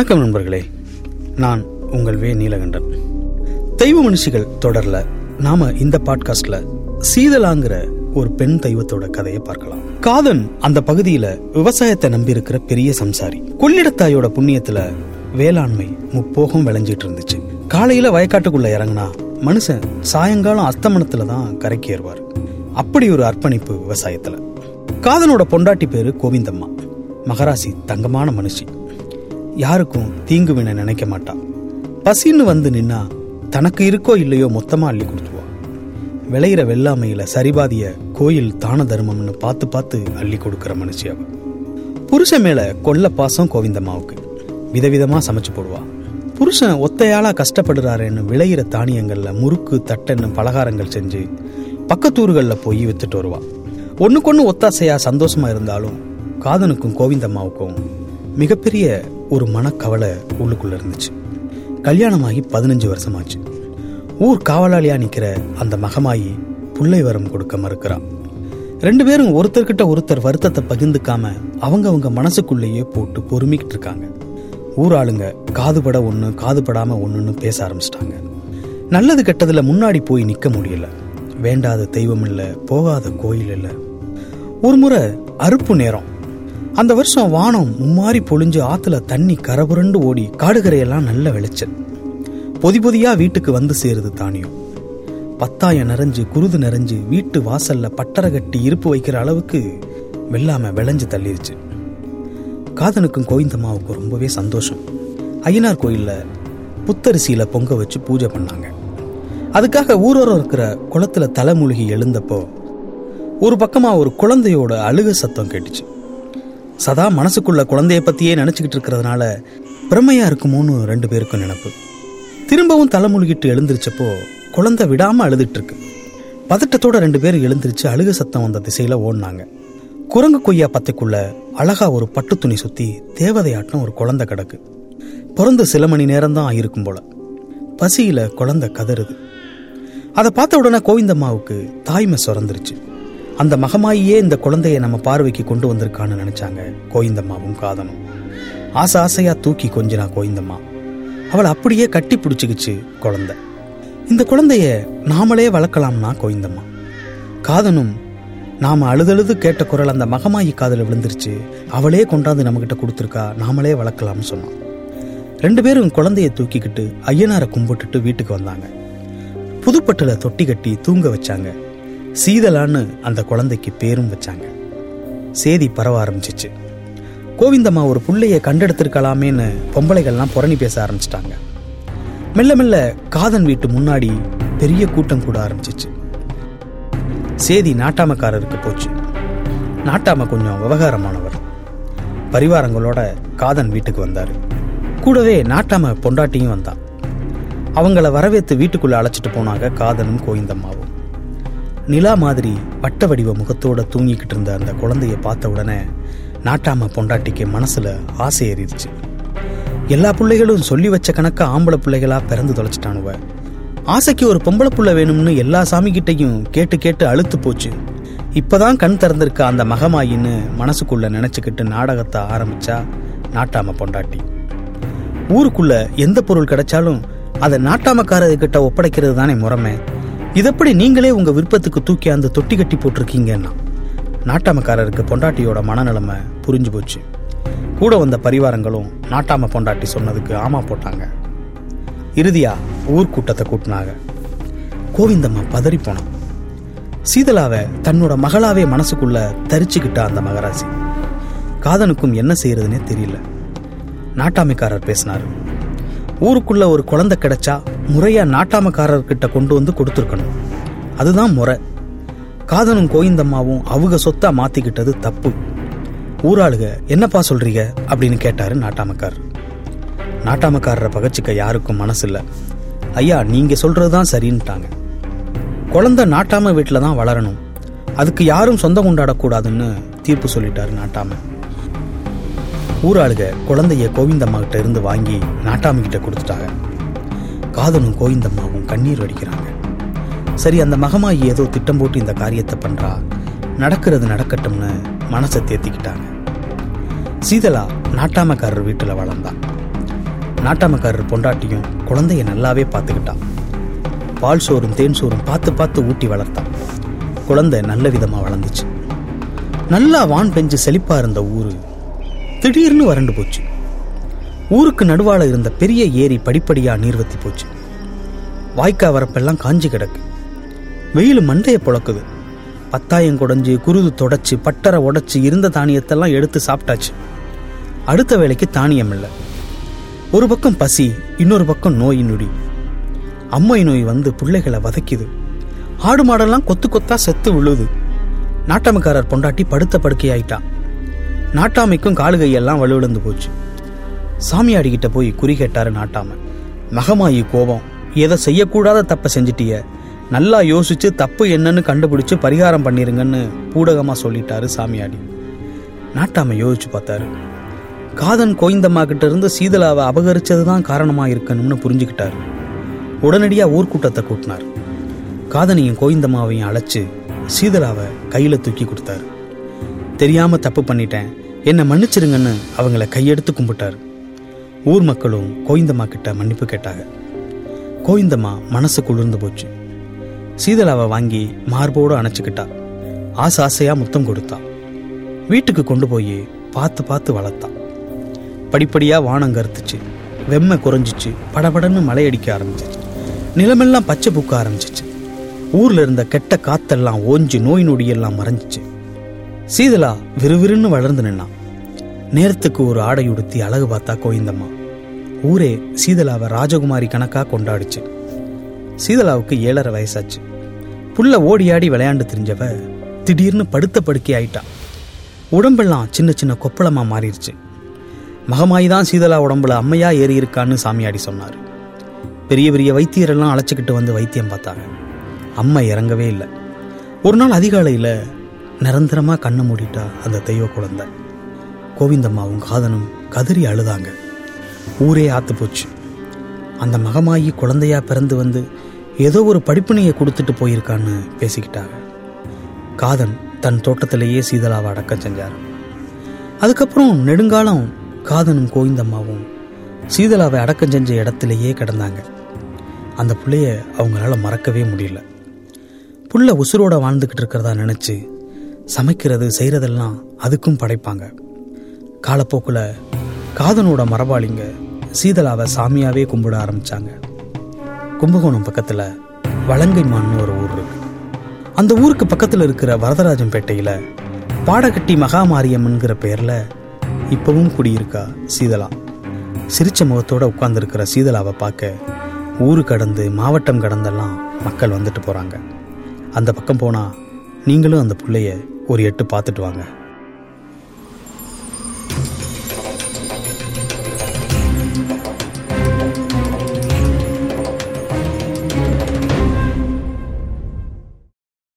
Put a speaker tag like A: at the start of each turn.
A: வணக்கம் நண்பர்களே. நான் உங்கள் வே. நீலகண்டன். தெய்வ மனுஷிகள் தொடர்ல நாம இந்த பாட்காஸ்ட்ல சீதலாங்கிற ஒரு பெண் தெய்வத்தோட கதையை பார்க்கலாம். காதன் அந்த பகுதியில விவசாயத்தை நம்பி இருக்கிற பெரிய சம்சாரி. கொள்ளிடத்தாயோட புண்ணியத்துல வேளாண்மை முப்போகம் விளைஞ்சிட்டு இருந்துச்சு காலையில வயக்காட்டுக்குள்ள இறங்குனா மனுஷன் சாயங்காலம் அஸ்தமனத்துல தான் கரைக்கு ஏறுவார் அப்படி ஒரு அர்ப்பணிப்பு விவசாயத்துல. காதனோட பொண்டாட்டி பேரு கோவிந்தம்மா. மகராசி தங்கமான மனுஷி. யாருக்கும் தீங்கு வின நினைக்க மாட்டான் பசின்னு வந்து நின்னா தனக்கு இருக்கோ இல்லையோ மொத்தமா அள்ளி கொடுத்துருவான் விளையிற வெள்ளாமையில சரிபாதிய கோயில் தான தர்மம்னு பார்த்து பார்த்து அள்ளி கொடுக்குற மனுஷி அவ. புருஷன் மேல கொல்ல பாசம் கோவிந்தம்மாவுக்கு விதவிதமா சமைச்சு போடுவா. புருஷன் ஒத்தையாளா கஷ்டப்படுறாருன்னு விளையிற தானியங்கள்ல முறுக்கு தட்டன்னு பலகாரங்கள் செஞ்சு பக்கத்தூர்களில் போய் வித்துட்டு வருவா. ஒன்றுக்கொன்று ஒத்தாசையா சந்தோஷமா இருந்தாலும் காதனுக்கும் கோவிந்தம்மாவுக்கும் மிகப்பெரிய ஒரு மனக்கவலை உள்ளுக்குள்ள இருந்துச்சு. கல்யாணமாகி பதினஞ்சு வருஷமாச்சு. ஊர் காவலாளியா நிற்கிற அந்த மகமாயி பிள்ளை வரம் கொடுக்க மறுக்கிறான் ரெண்டு பேரும் ஒருத்தர்கிட்ட ஒருத்தர் வருத்தத்தை பகிர்ந்துக்காம அவங்க அவங்க மனசுக்குள்ளேயே போட்டு பொறுமிக்கிட்டு இருக்காங்க. ஊர் ஆளுங்க காதுபட ஒன்று காதுபடாம ஒன்றுன்னு பேச ஆரம்பிச்சிட்டாங்க. நல்லது கெட்டதில் முன்னாடி போய் நிற்க முடியல. வேண்டாத தெய்வம் இல்லை போகாத கோயில் இல்லை. ஒரு முறை அறுப்பு நேரம் அந்த வருஷம் வானம் மும்மாறி பொழிஞ்சு ஆத்துல தண்ணி கரபுரண்டு ஓடி காடுகரையெல்லாம் நல்ல விளைச்சல். பொதி பொதியா வீட்டுக்கு வந்து சேருது தானியம். பத்தாயம் நிறைஞ்சு குருது நிறைஞ்சு வீட்டு வாசல்ல பட்டரை கட்டி இருப்பு வைக்கிற அளவுக்கு வெள்ளாம விளைஞ்சு தள்ளிருச்சு. காதனுக்கும் கோவிந்தம்மாவுக்கும் ரொம்பவே சந்தோஷம். ஐயனார் கோயிலில் புத்தரிசியில பொங்க வச்சு பூஜை பண்ணாங்க. அதுக்காக ஊரோரம் இருக்கிற குளத்துல தலைமூழ்கி எழுந்தப்போ ஒரு பக்கமா ஒரு குழந்தையோட அழுக சத்தம் கேட்டுச்சு. சதா மனசுக்குள்ள குழந்தைய பத்தியே நினைச்சுக்கிட்டு இருக்கிறதுனால பிரமையா இருக்குமோன்னு ரெண்டு பேருக்கும் நினப்பு. திரும்பவும் தலைமுழுகிட்டு எழுந்திருச்சப்போ குழந்தை விடாம அழுதுட்டு இருக்கு பதட்டத்தோட ரெண்டு பேரும் எழுந்திருச்சு அழுக சத்தம் வந்த திசையில ஓடினாங்க. குரங்கு கொய்யா பத்தைக்குள்ள அழகா ஒரு பட்டு துணி சுத்தி தேவதையாட்டம் ஒரு குழந்தை கிடக்கு. பிறந்து சில மணி நேரம் தான் ஆயிருக்கும் போல. பசியில குழந்தை கதறுது. அதை பார்த்த உடனே கோவிந்தம்மாவுக்கு தாய்மை சுரந்துருச்சு. அந்த மகமாயியே இந்த குழந்தைய நம்ம பார்வைக்கு கொண்டு வந்திருக்கான்னு நினைச்சாங்க கோயிந்தம்மாவும் காதனும் ஆசை ஆசையா தூக்கி கொஞ்சினா கோயிந்தம்மா அவளை அப்படியே கட்டி பிடிச்சிக்கிச்சு குழந்தை. இந்த குழந்தைய நாமளே வளர்க்கலாம்னா கோயிந்தம்மா காதனும் நாம் அழுதழுது கேட்ட குரல் அந்த மகமாயி காதல விழுந்துருச்சு. அவளே கொண்டாந்து நம்மகிட்ட கொடுத்துருக்கா நாமளே வளர்க்கலாம்னு சொன்னான். ரெண்டு பேரும் குழந்தைய தூக்கிக்கிட்டு ஐயனாரை கும்பிட்டுட்டு வீட்டுக்கு வந்தாங்க. புதுப்பட்டில் தொட்டி கட்டி தூங்க வச்சாங்க. சீதலான்னு அந்த குழந்தைக்கு பேரும் வச்சாங்க. சேதி பரவ ஆரம்பிச்சிச்சு. கோவிந்தம்மா ஒரு புள்ளைய கண்டெடுத்திருக்கலாமேன்னு பொம்பளைகள்லாம் புரணி பேச ஆரம்பிச்சிட்டாங்க. மெல்ல மெல்ல காதன் வீட்டு முன்னாடி பெரிய கூட்டம் கூட ஆரம்பிச்சிச்சு. சேதி நாட்டாமக்காரருக்கு போச்சு. நாட்டாம கொஞ்சம் விவகாரமானவர். பரிவாரங்களோட காதன் வீட்டுக்கு வந்தாரு. கூடவே நாட்டாம பொண்டாட்டியும் வந்தான் அவங்கள வரவேற்று வீட்டுக்குள்ள அழைச்சிட்டு போனாங்க காதனும் கோவிந்தம்மாவும். நிலா மாதிரி வட்ட வடிவ முகத்தோட தூங்கிக்கிட்டு இருந்த அந்த குழந்தைய பார்த்த உடனே நாட்டாம பொண்டாட்டிக்கு மனசுல ஆசை ஏறிடுச்சு. எல்லா பிள்ளைகளும் சொல்லி வச்ச கணக்க ஆம்பளை பிள்ளைகளா பிறந்து தொலைச்சிட்டானுவ. ஆசைக்கு ஒரு பொம்பளை புள்ள வேணும்னு எல்லா சாமிகிட்டையும் கேட்டு கேட்டு அழுத்து போச்சு. இப்பதான் கண் திறந்திருக்க அந்த மகமாயின்னு மனசுக்குள்ள நினைச்சுக்கிட்டு நாடகத்தை ஆரம்பிச்சா நாட்டாம பொண்டாட்டி. ஊருக்குள்ள எந்த பொருள் கிடைச்சாலும் அதை நாட்டாமக்காரர்கிட்ட ஒப்படைக்கிறது தானே முறைமை. இதப்படி நீங்களே உங்க விருப்பத்துக்கு தூக்கி அந்த தொட்டி கட்டி போட்டிருக்கீங்கன்னா நாட்டாமக்காரருக்கு பொண்டாட்டியோட மனநிலைமை புரிஞ்சு போச்சு. கூட வந்த பரிவாரங்களும் நாட்டாம பொண்டாட்டி சொன்னதுக்கு ஆமா போட்டாங்க. இறுதியா ஊர் கூட்டத்தை கூட்டினாங்க. கோவிந்தம்மா பதறி போனான். சீதலாவை தன்னோட மகளாவே மனசுக்குள்ள தரிச்சுக்கிட்டா அந்த மகராசி. காதனுக்கும் என்ன செய்யறதுன்னே தெரியல. நாட்டாமைக்காரர் பேசினார். ஊருக்குள்ள ஒரு குழந்தை கிடைச்சா முறையா நாட்டாமக்காரர்கிட்ட கொண்டு வந்து கொடுத்துருக்கணும். அதுதான் முறை. காதனும் கோவிந்தம்மாவும் அவங்க சொத்தா மாத்திக்கிட்டது தப்பு. ஊராளுக என்னப்பா சொல்றீங்க? அப்படின்னு கேட்டாரு நாட்டாமக்கார். நாட்டாமக்காரரை பகச்சிக்க யாருக்கும் மனசில்ல. ஐயா நீங்க சொல்றதுதான் சரின்ட்டாங்க. குழந்தை நாட்டாம வீட்டில் தான் வளரணும். அதுக்கு யாரும் சொந்தம் கொண்டாடக்கூடாதுன்னு தீர்ப்பு சொல்லிட்டாரு நாட்டாம. ஊராளுக குழந்தைய கோவிந்தம்மா கிட்ட இருந்து வாங்கி நாட்டாம கிட்ட கொடுத்துட்டாங்க. காதலும் கோவிந்தம்மாவும் கண்ணீர் வடிக்கிறாங்க. சரி அந்த மகமாயி ஏதோ திட்டம் போட்டு இந்த காரியத்தை பண்றா? நடக்கிறது நடக்கட்டும்னு மனசை தேத்திக்கிட்டாங்க. சீதலா நாட்டாமக்காரர் வீட்டில் வளர்ந்தா. நாட்டாமக்காரர் பொண்டாட்டியும் குழந்தைய நல்லாவே பார்த்துக்கிட்டான் பால் சோறும் தேன் சோறும் பார்த்து பார்த்து ஊட்டி வளர்த்தான் குழந்தை நல்ல விதமாக வளர்ந்துச்சு. நல்லா வான் பெஞ்சு செழிப்பாக இருந்த ஊர் திடீர்னு வறண்டு போச்சு. ஊருக்கு நடுவால இருந்த பெரிய ஏரி படிப்படியா நீர்வத்தி போச்சு. வாய்க்கா வரப்பெல்லாம் காஞ்சி கிடக்கு. வெயில் மண்டைய புழக்குது. பத்தாயம் குடஞ்சு குருது தொடச்சு பட்டரை உடச்சி இருந்த தானியத்தெல்லாம் எடுத்து சாப்பிட்டாச்சு. அடுத்த வேலைக்கு தானியம் இல்லை. ஒரு பக்கம் பசி இன்னொரு பக்கம் நோய் நொடி. அம்மை நோய் வந்து பிள்ளைகளை வதைக்குது. ஆடு மாடெல்லாம் கொத்து கொத்தா செத்து விழுது. நாட்டாமைக்காரர் பொண்டாட்டி படுத்த படுக்கையாயிட்டா. நாட்டாமைக்கும் காலு கையெல்லாம் வலுவிழந்து போச்சு. சாமியாடிக்கிட்ட போய் குறி கேட்டாரு நாட்டாம மகமாயி கோபம். எதை செய்யக்கூடாத தப்பை செஞ்சிட்டிய. நல்லா யோசிச்சு தப்பு என்னன்னு கண்டுபிடிச்சு பரிகாரம் பண்ணிருங்கன்னு பூடகமா சொல்லிட்டாரு சாமியாடி. நாட்டாம யோசிச்சு பார்த்தாரு. காதன் கோயந்தம்மா கிட்ட இருந்து சீதலாவை அபகரிச்சது தான் காரணமா இருக்கணும்னு புரிஞ்சுக்கிட்டாரு. உடனடியா ஊர்க்கூட்டத்தை கூட்டினார். காதனையும் கோயந்தம்மாவையும் அழைச்சு சீதலாவை கையில தூக்கி கொடுத்தாரு. தெரியாம தப்பு பண்ணிட்டேன். என்னை மன்னிச்சிருங்கன்னு அவங்கள கையெடுத்து கும்பிட்டாரு. ஊர் மக்களும் கோவிந்தம்மா கிட்ட மன்னிப்பு கேட்டாங்க. கோவிந்தம்மா மனசு குளிர்ந்து போச்சு. சீதலாவை வாங்கி மார்போடு அணைச்சிக்கிட்டா. ஆசை ஆசையா முத்தம் கொடுத்தா. வீட்டுக்கு கொண்டு போய் பார்த்து பார்த்து வளர்த்தா. படிப்படியா வானம் கருத்துச்சு. வெம்மை குறைஞ்சிச்சு. படபடன்னு மழையடிக்க ஆரம்பிச்சிச்சு. நிலமெல்லாம் பச்சை பூக்க ஆரம்பிச்சிச்சு. ஊர்ல இருந்த கெட்ட காத்தெல்லாம் ஓஞ்சி நோய் நொடியெல்லாம் மறைஞ்சிச்சு. சீதலா விறுவிறுன்னு வளர்ந்து நின்னான் நேரத்துக்கு ஒரு ஆடை உடுத்தி அழகு பார்த்தா கோவிந்தம்மா. ஊரே சீதலாவை ராஜகுமாரி கணக்கா கொண்டாடுச்சு. சீதலாவுக்கு ஏழரை வயசாச்சு. புள்ள ஓடியாடி விளையாண்டு தெரிஞ்சவ திடீர்னு படுத்த படுக்கை ஆயிட்டா. உடம்பெல்லாம் சின்ன சின்ன கொப்பளமா மாறிடுச்சு. மகமாயி தான் சீதலா உடம்புல அம்மையா ஏறி இருக்கான்னு சாமியாடி சொன்னார். பெரிய பெரிய வைத்தியரெல்லாம் அழைச்சிக்கிட்டு வந்து வைத்தியம் பார்த்தாங்க. அம்மா இறங்கவே இல்லை. ஒரு நாள் அதிகாலையில் நிரந்தரமாக கண்ணை மூடிட்டா அந்த தெய்வ குழந்தை. கோவிந்தம்மாவும் காதனும் கதறி அழுதாங்க. ஊரே ஆத்து போச்சு. அந்த மகமாயி குழந்தையா பிறந்து வந்து ஏதோ ஒரு படிப்பினையை கொடுத்துட்டு போயிருக்கான்னு பேசிக்கிட்டாங்க. காதன் தன் தோட்டத்திலேயே சீதலாவை அடக்கம் செஞ்சார். அதுக்கப்புறம் நெடுங்காலம் காதனும் கோவிந்தம்மாவும் சீதலாவை அடக்கம் செஞ்ச இடத்திலேயே கிடந்தாங்க. அந்த பிள்ளைய அவங்களால மறக்கவே முடியல. புள்ள உசுரோட வாழ்ந்துக்கிட்டு இருக்கிறதா நினச்சி சமைக்கிறது செய்கிறதெல்லாம் அதுக்கும் படைப்பாங்க. காலப்போக்கில் காதனோட மரபாளிங்க சீதலாவை சாமியாவே கும்பிட ஆரம்பிச்சாங்க. கும்பகோணம் பக்கத்தில் வலங்கைமான்னு ஒரு ஊர் இருக்கு. அந்த ஊருக்கு பக்கத்தில் இருக்கிற வரதராஜன்பேட்டையில் பாடகட்டி மகாமாரியம்மன்கிற பேரில் இப்பவும் குடியிருக்கா சீதலா. சிரிச்ச முகத்தோட உட்கார்ந்துருக்கிற சீதலாவை பார்க்க ஊரு கடந்து மாவட்டம் கடந்தெல்லாம் மக்கள் வந்துட்டு போகிறாங்க அந்த பக்கம் போனால் நீங்களும் அந்த பிள்ளைய ஒரு எட்டு பார்த்துட்டு வாங்க.